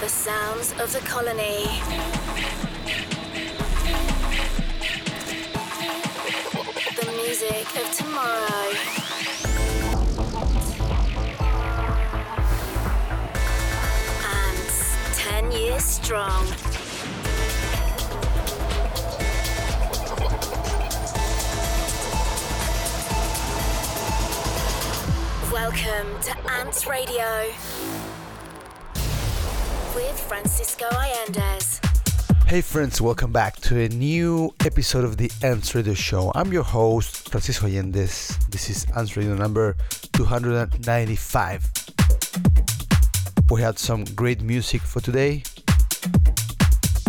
The sounds of the colony. The music of tomorrow. 10 years strong. Welcome to Ants Radio with Francisco Allendes. Hey friends, welcome back to a new episode of the Ants Radio Show. I'm your host, Francisco Allendes. This is Ants Radio number 295. We had some great music for today,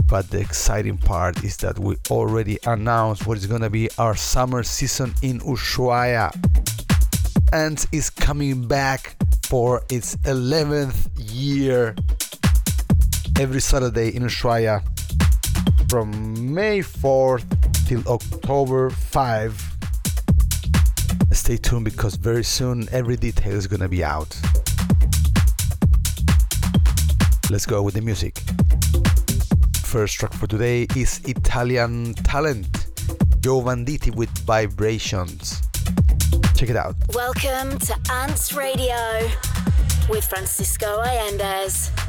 but the exciting part is that we already announced what is going to be our summer season in Ushuaia. Ants is coming back for its 11th year every Saturday in Ushuaia from May 4th till October 5. Stay tuned because very soon every detail is gonna be out. Let's go with the music. First track for today is Italian talent Joe Vanditti with Vibrations. Check it out. Welcome to Ants Radio with Francisco Allendes.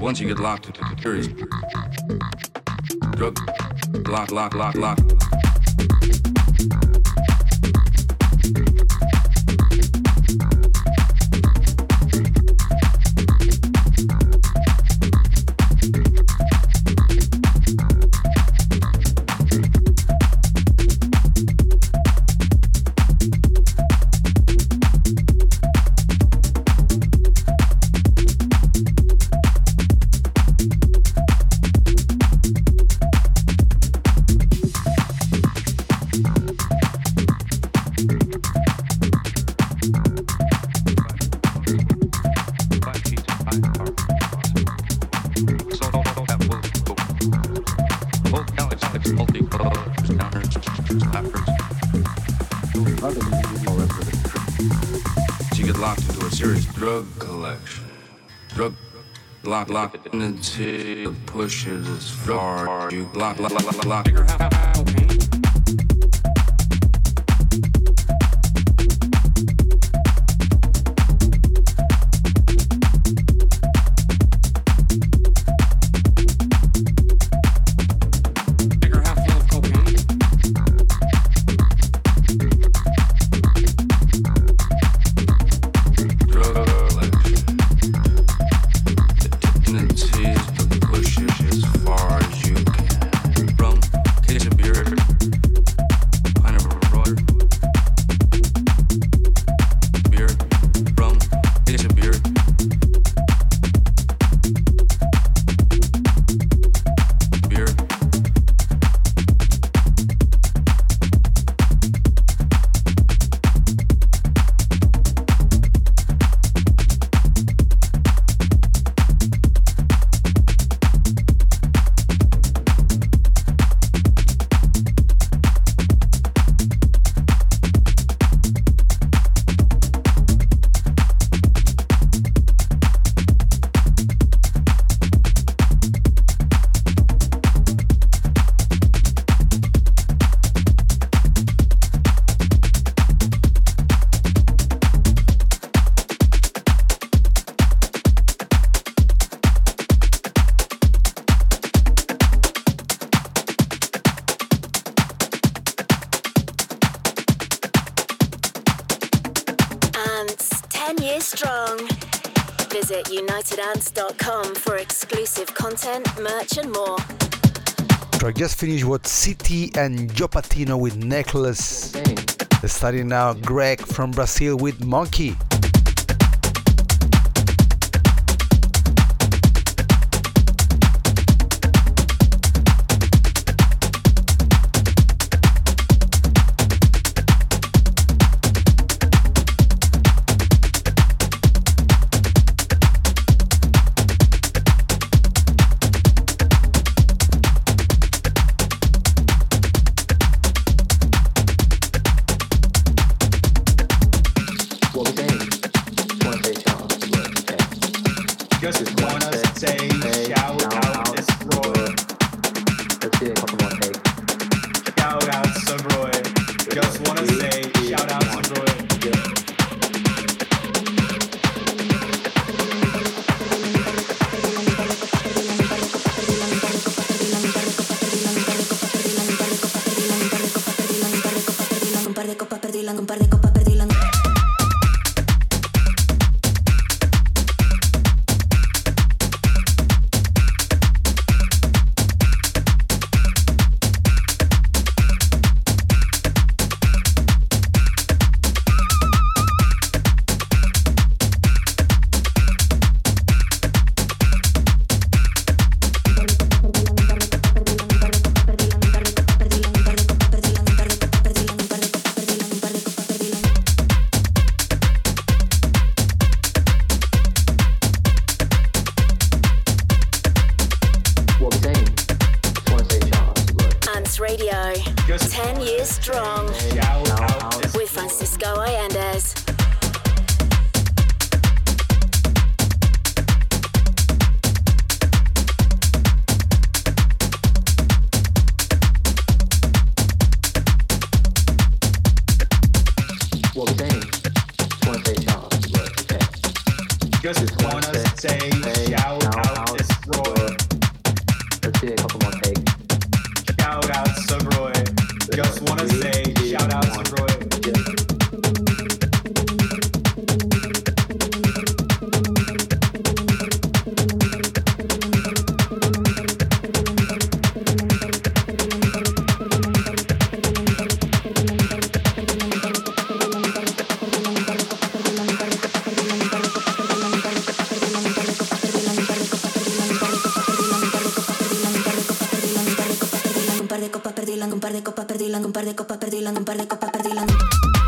Once you get locked into the drug, lock, lock, lock. lock until push it as far you lock lock lock lock Just with zitty and Jopatino with Necklace. Starting now, Greg from Brazil with Monkey. par de copas perdí un par de copas perdí un par de copas perdí un par de copas perdí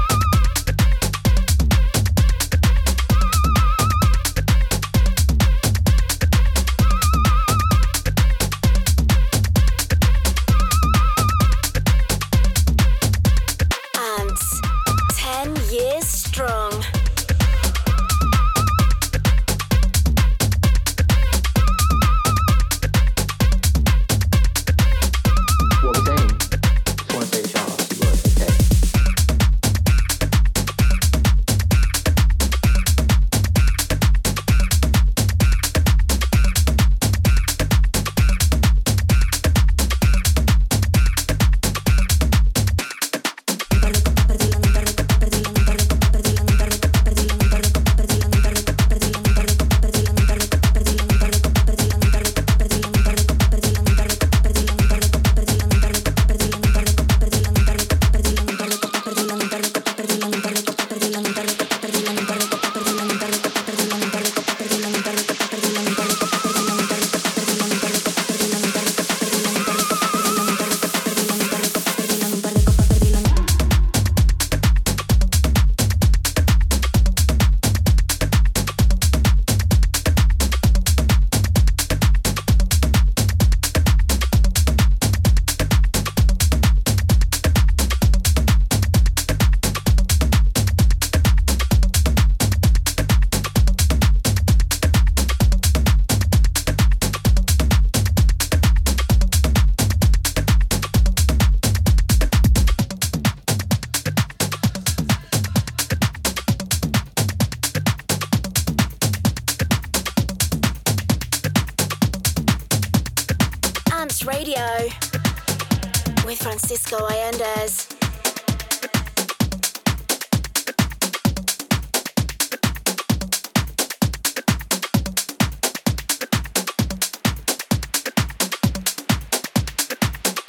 Radio with Francisco Allendes.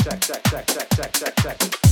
Check, check, check, check, check, check, check.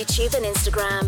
YouTube, and Instagram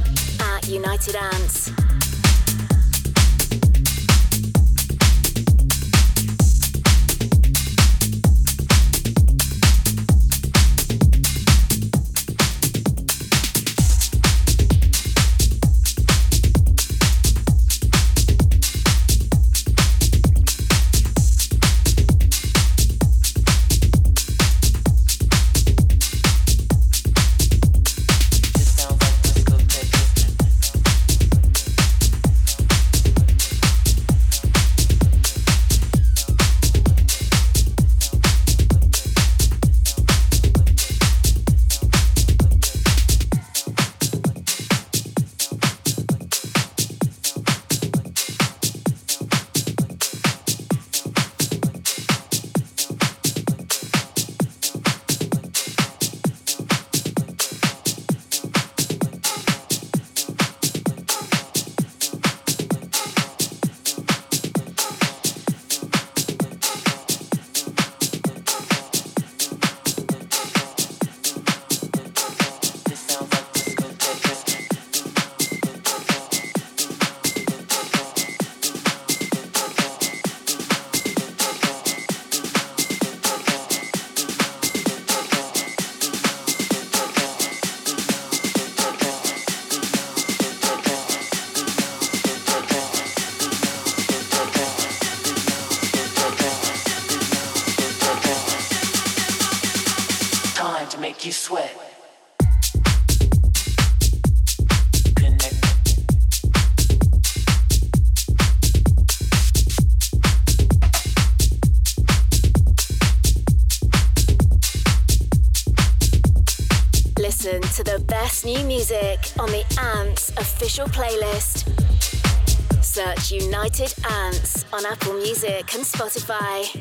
United Ants on Apple Music and Spotify.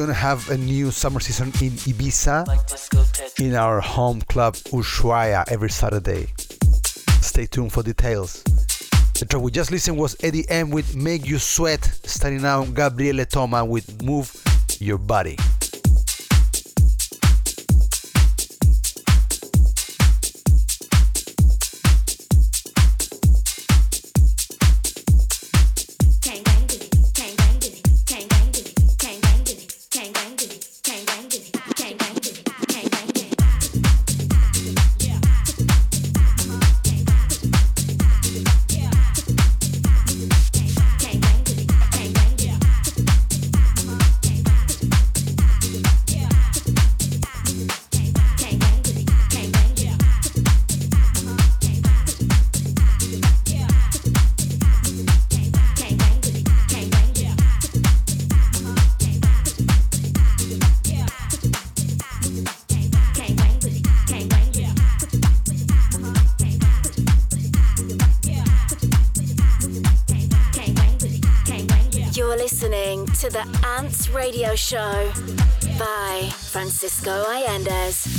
Gonna have a new summer season in Ibiza in our home club Ushuaia every Saturday. Stay tuned for details. The track we just listened was Eddy M with Make You Sweat, starting out Gabriele Toma with Move Your Body. The Ants Radio Show by Francisco Allendes.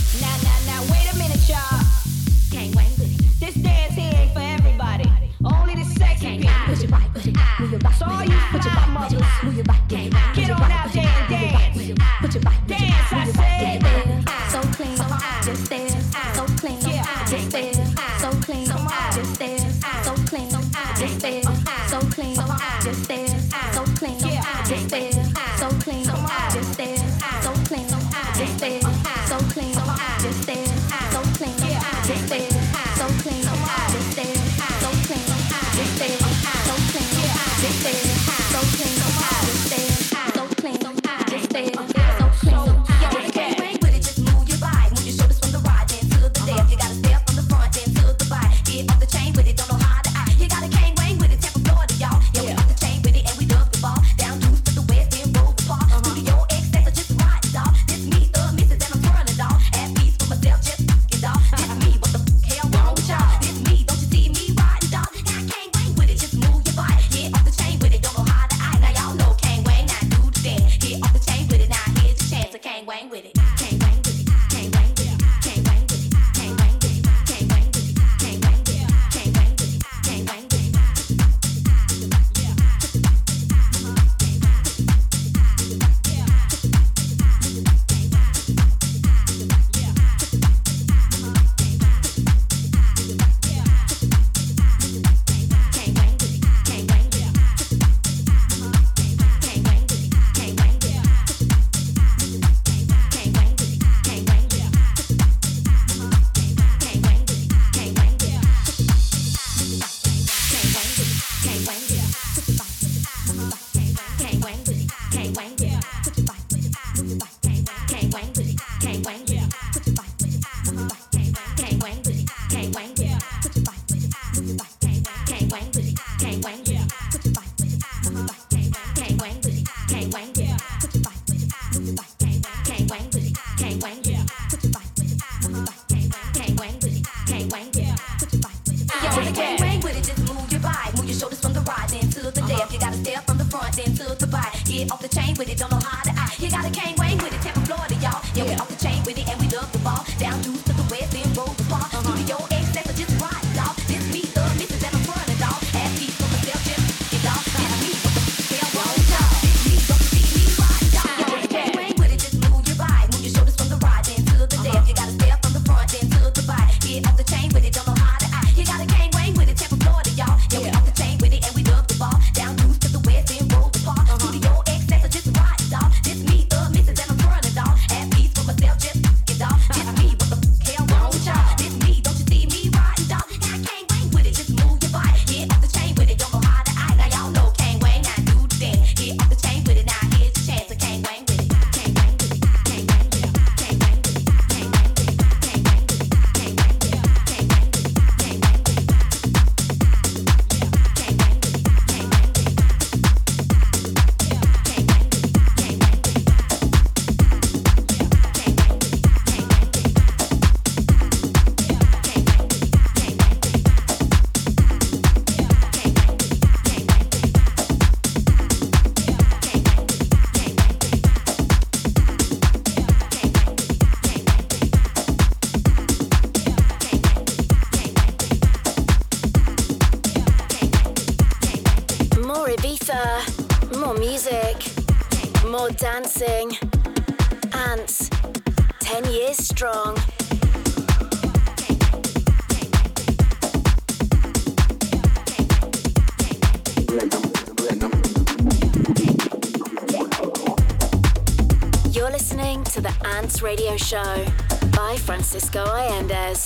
Radio Show by Francisco Allendes.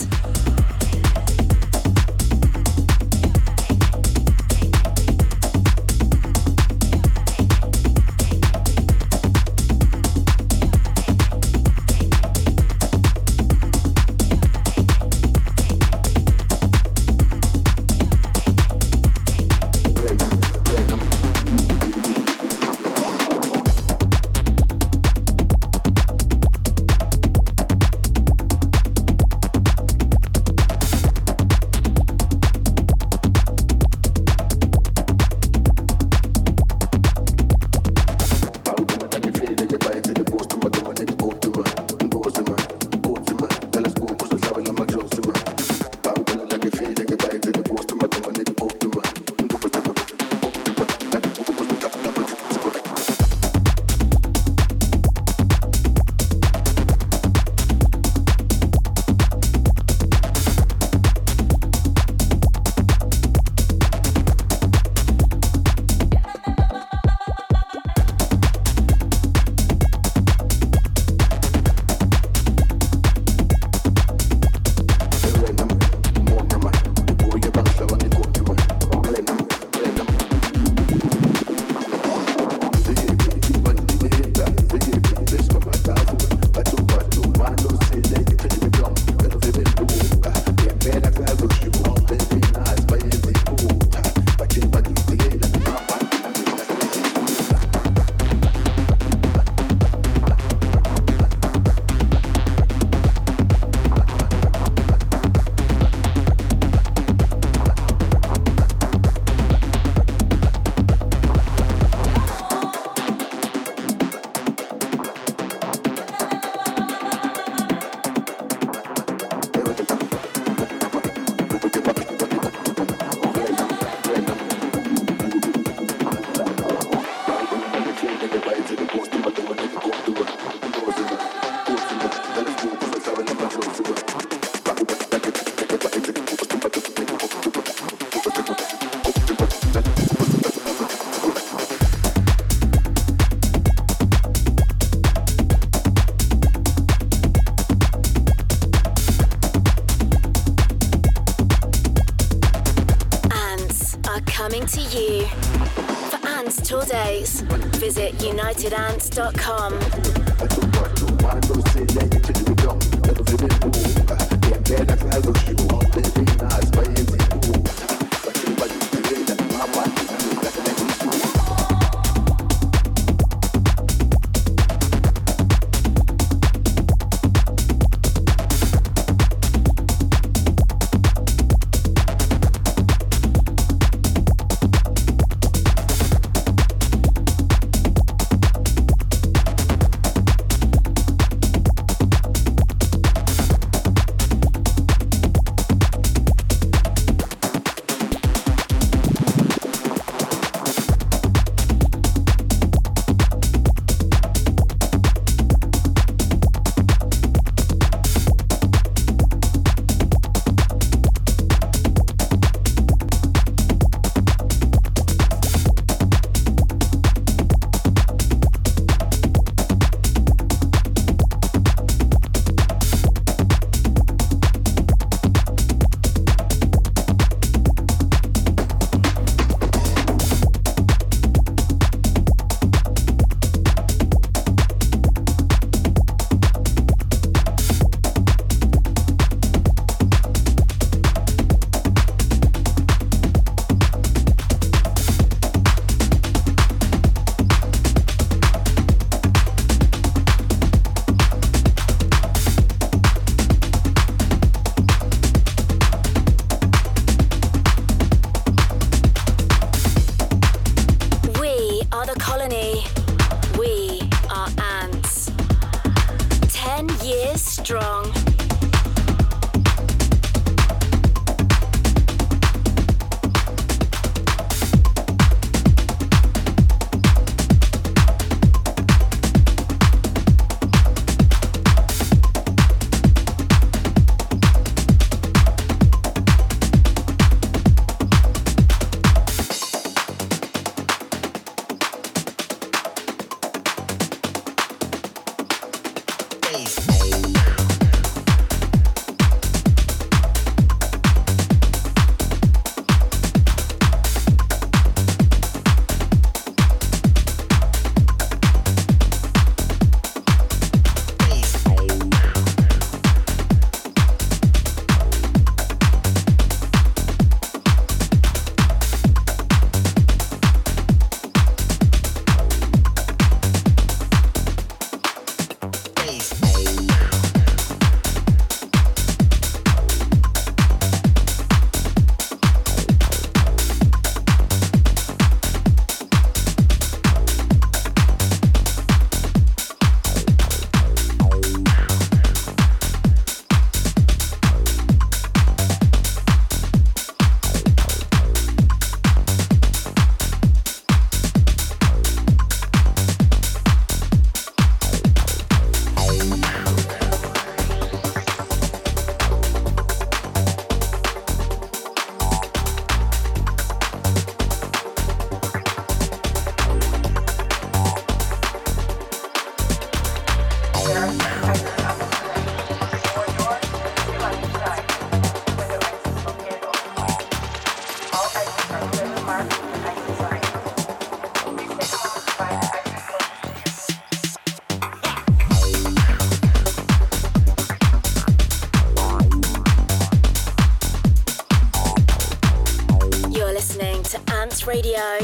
Radio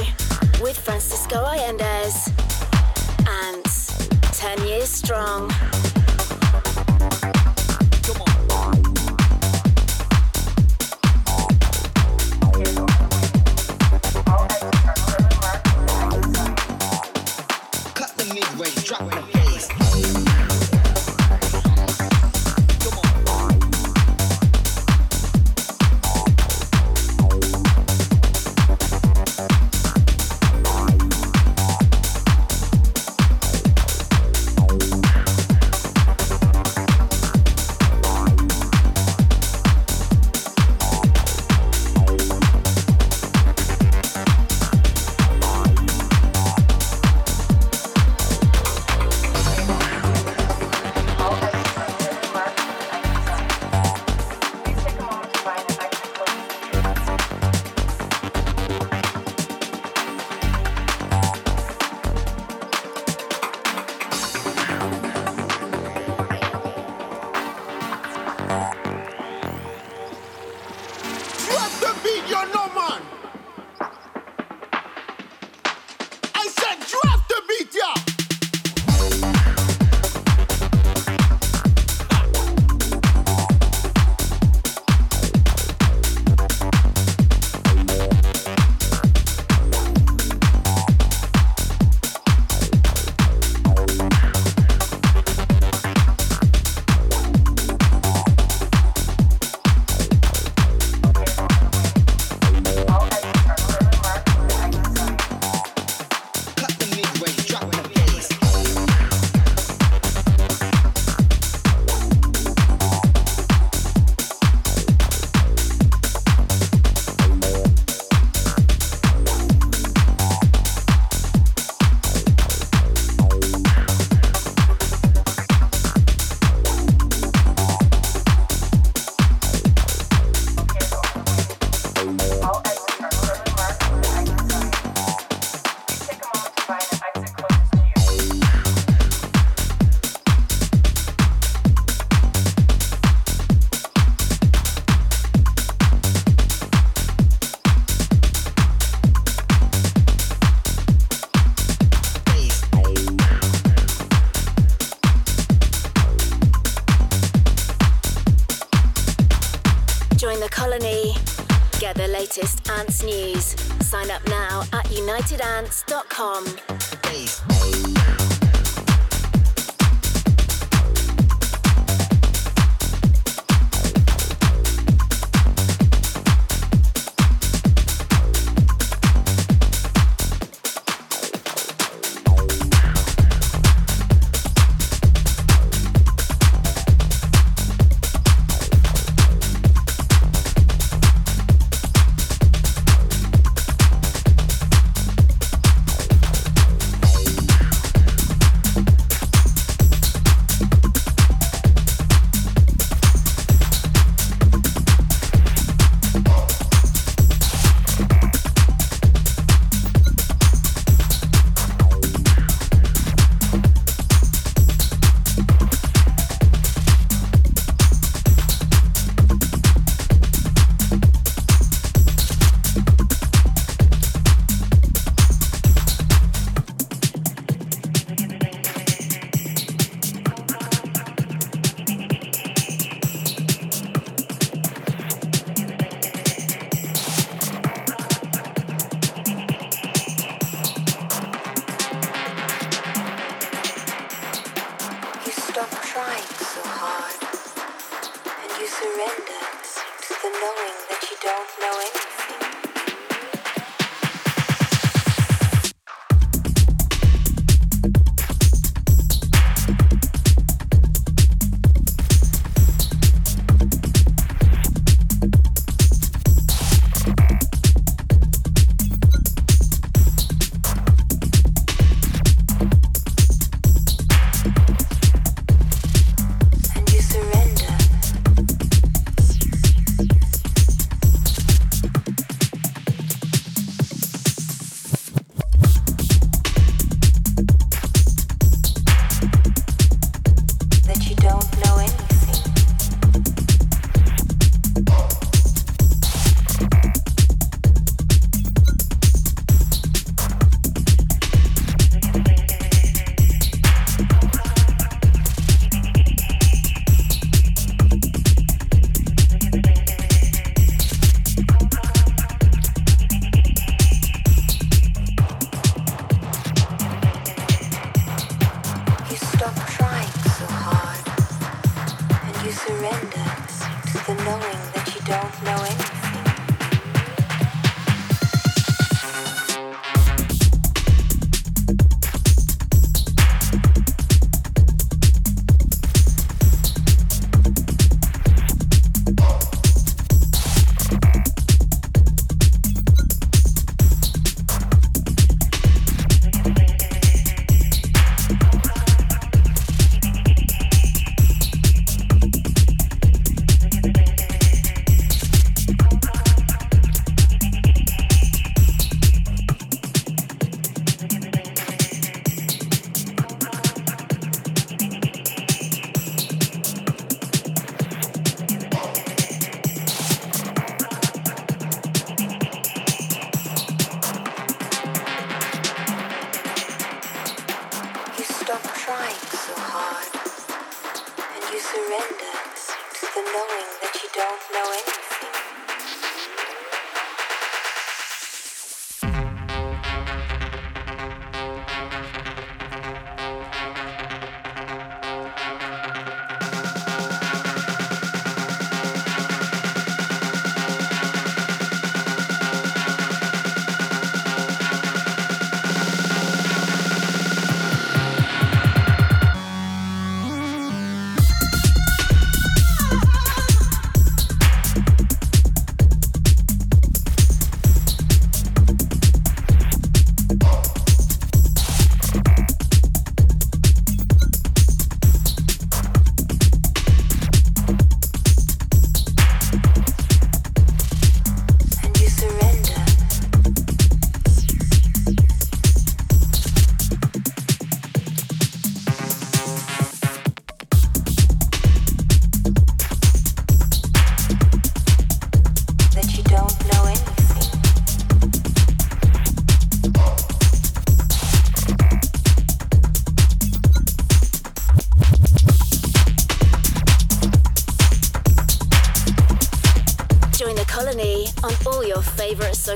with Francisco Allendes. and 10 years strong.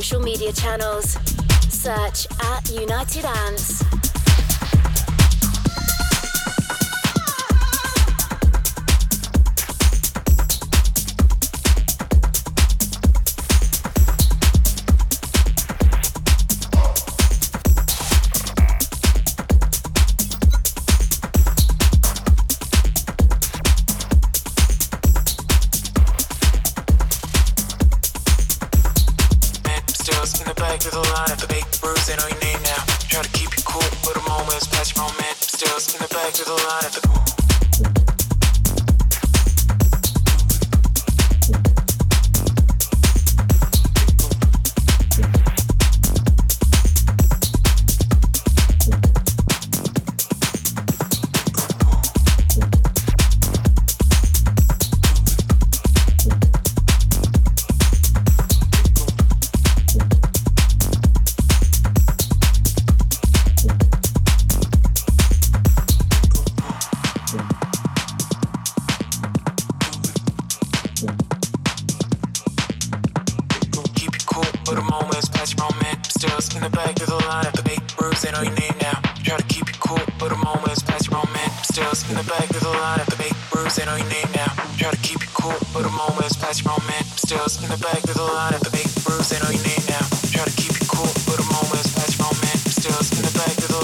Social media channels. Search at United Ants.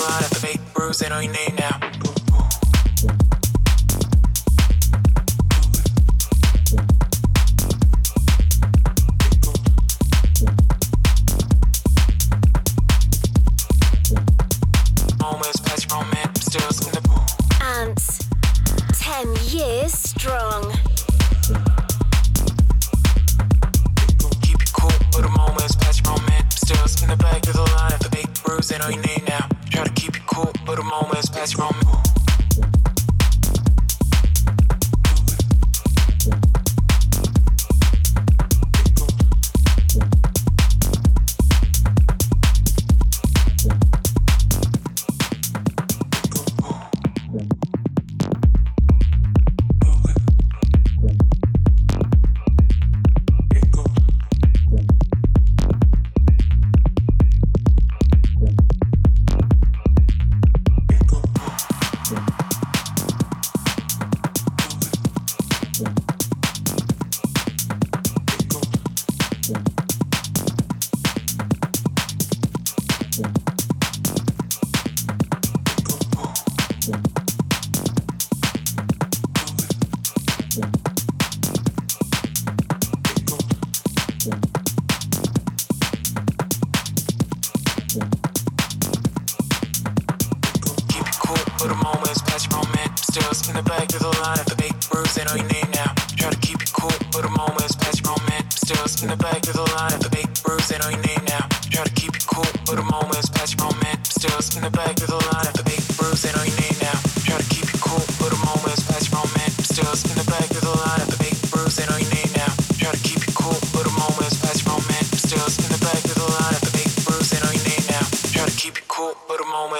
out of the fake bruise and all you need now.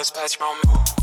let's espace, maman.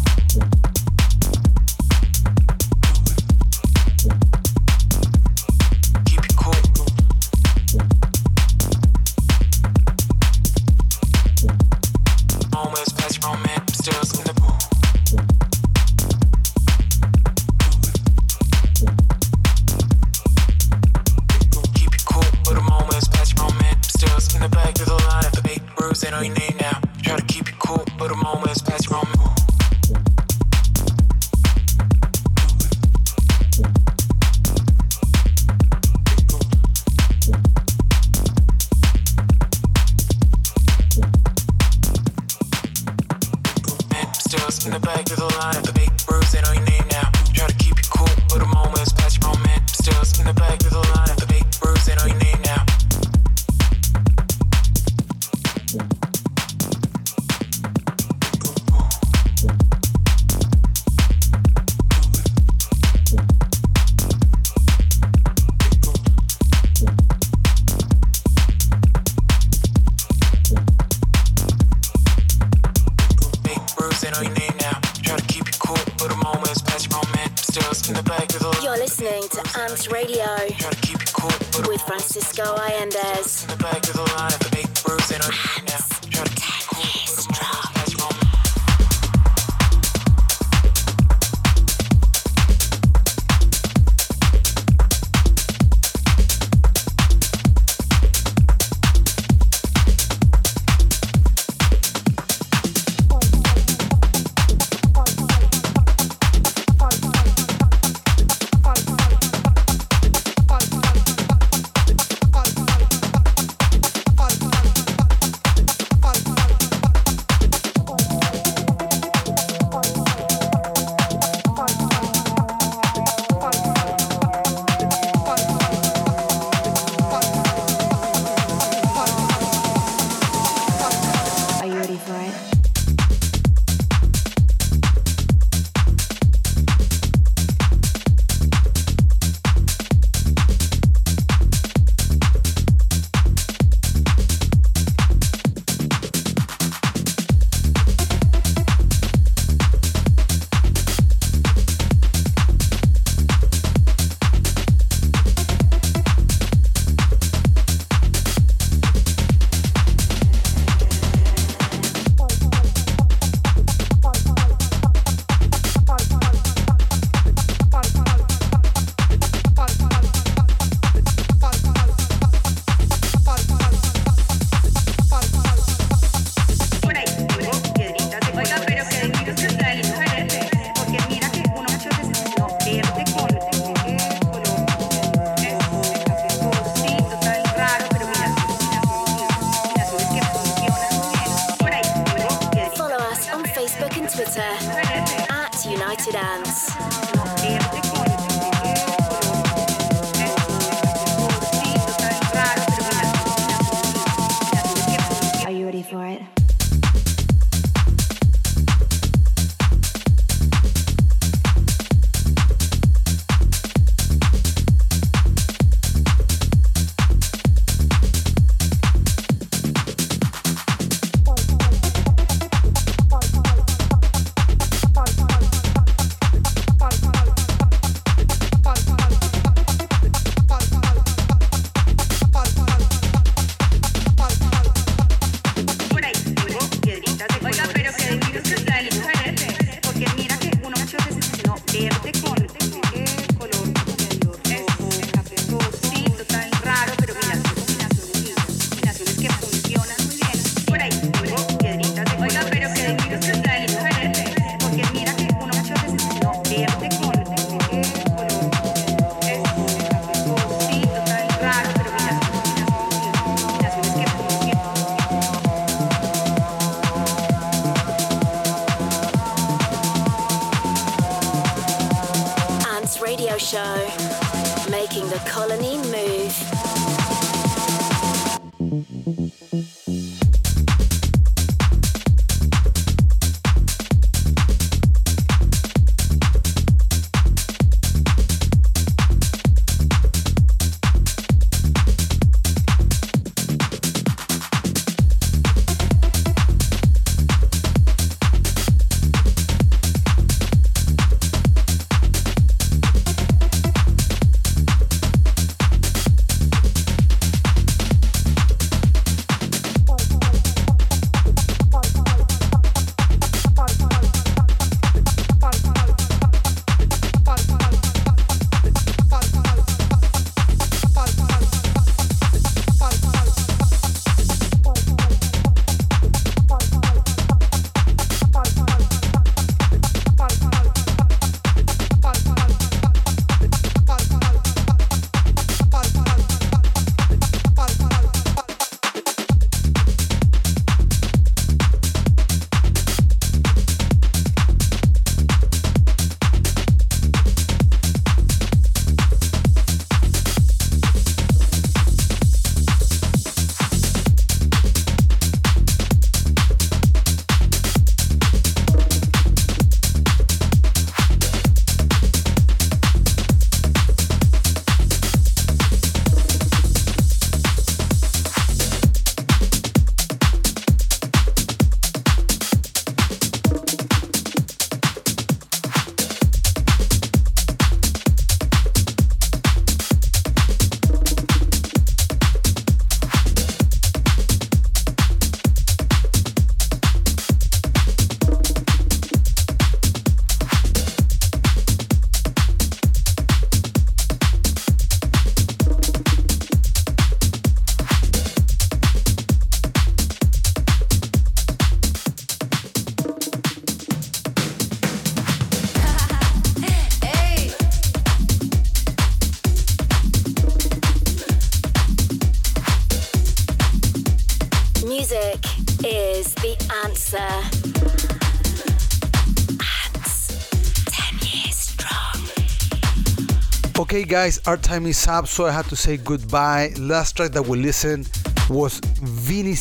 Guys, our time is up, so I have to say goodbye. Last track that we listened was Vini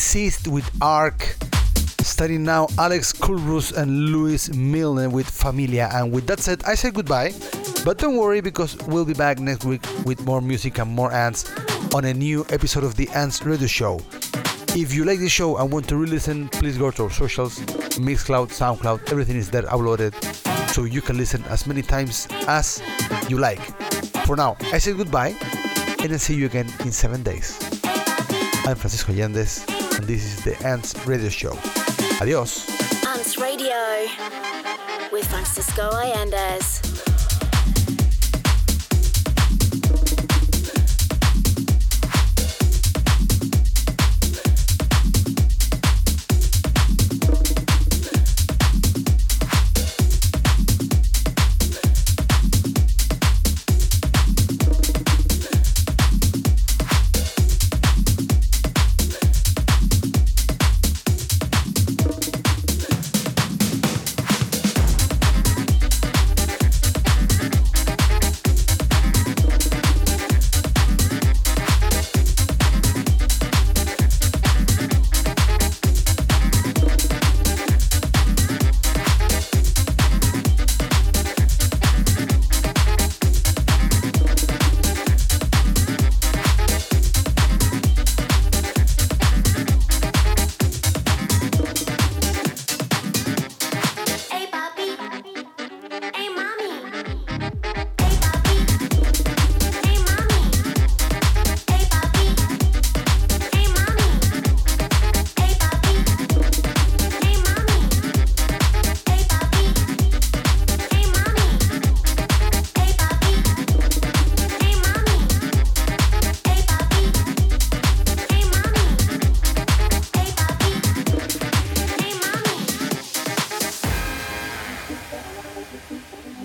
with Ark. Starting now, Alex Culross and Louis Millne with Familia. And with that said, I say goodbye. But don't worry because we'll be back next week with more music and more ants on a new episode of the Ants Radio Show. If you like the show and want to re-listen, please go to our socials, Mixcloud, Soundcloud, everything is there uploaded, so you can listen as many times as you like. For now, I say goodbye, and I'll see you again in seven days. I'm Francisco Allendes, and this is the Ants Radio Show. Adios. Ants Radio with Francisco Allendes.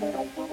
Hey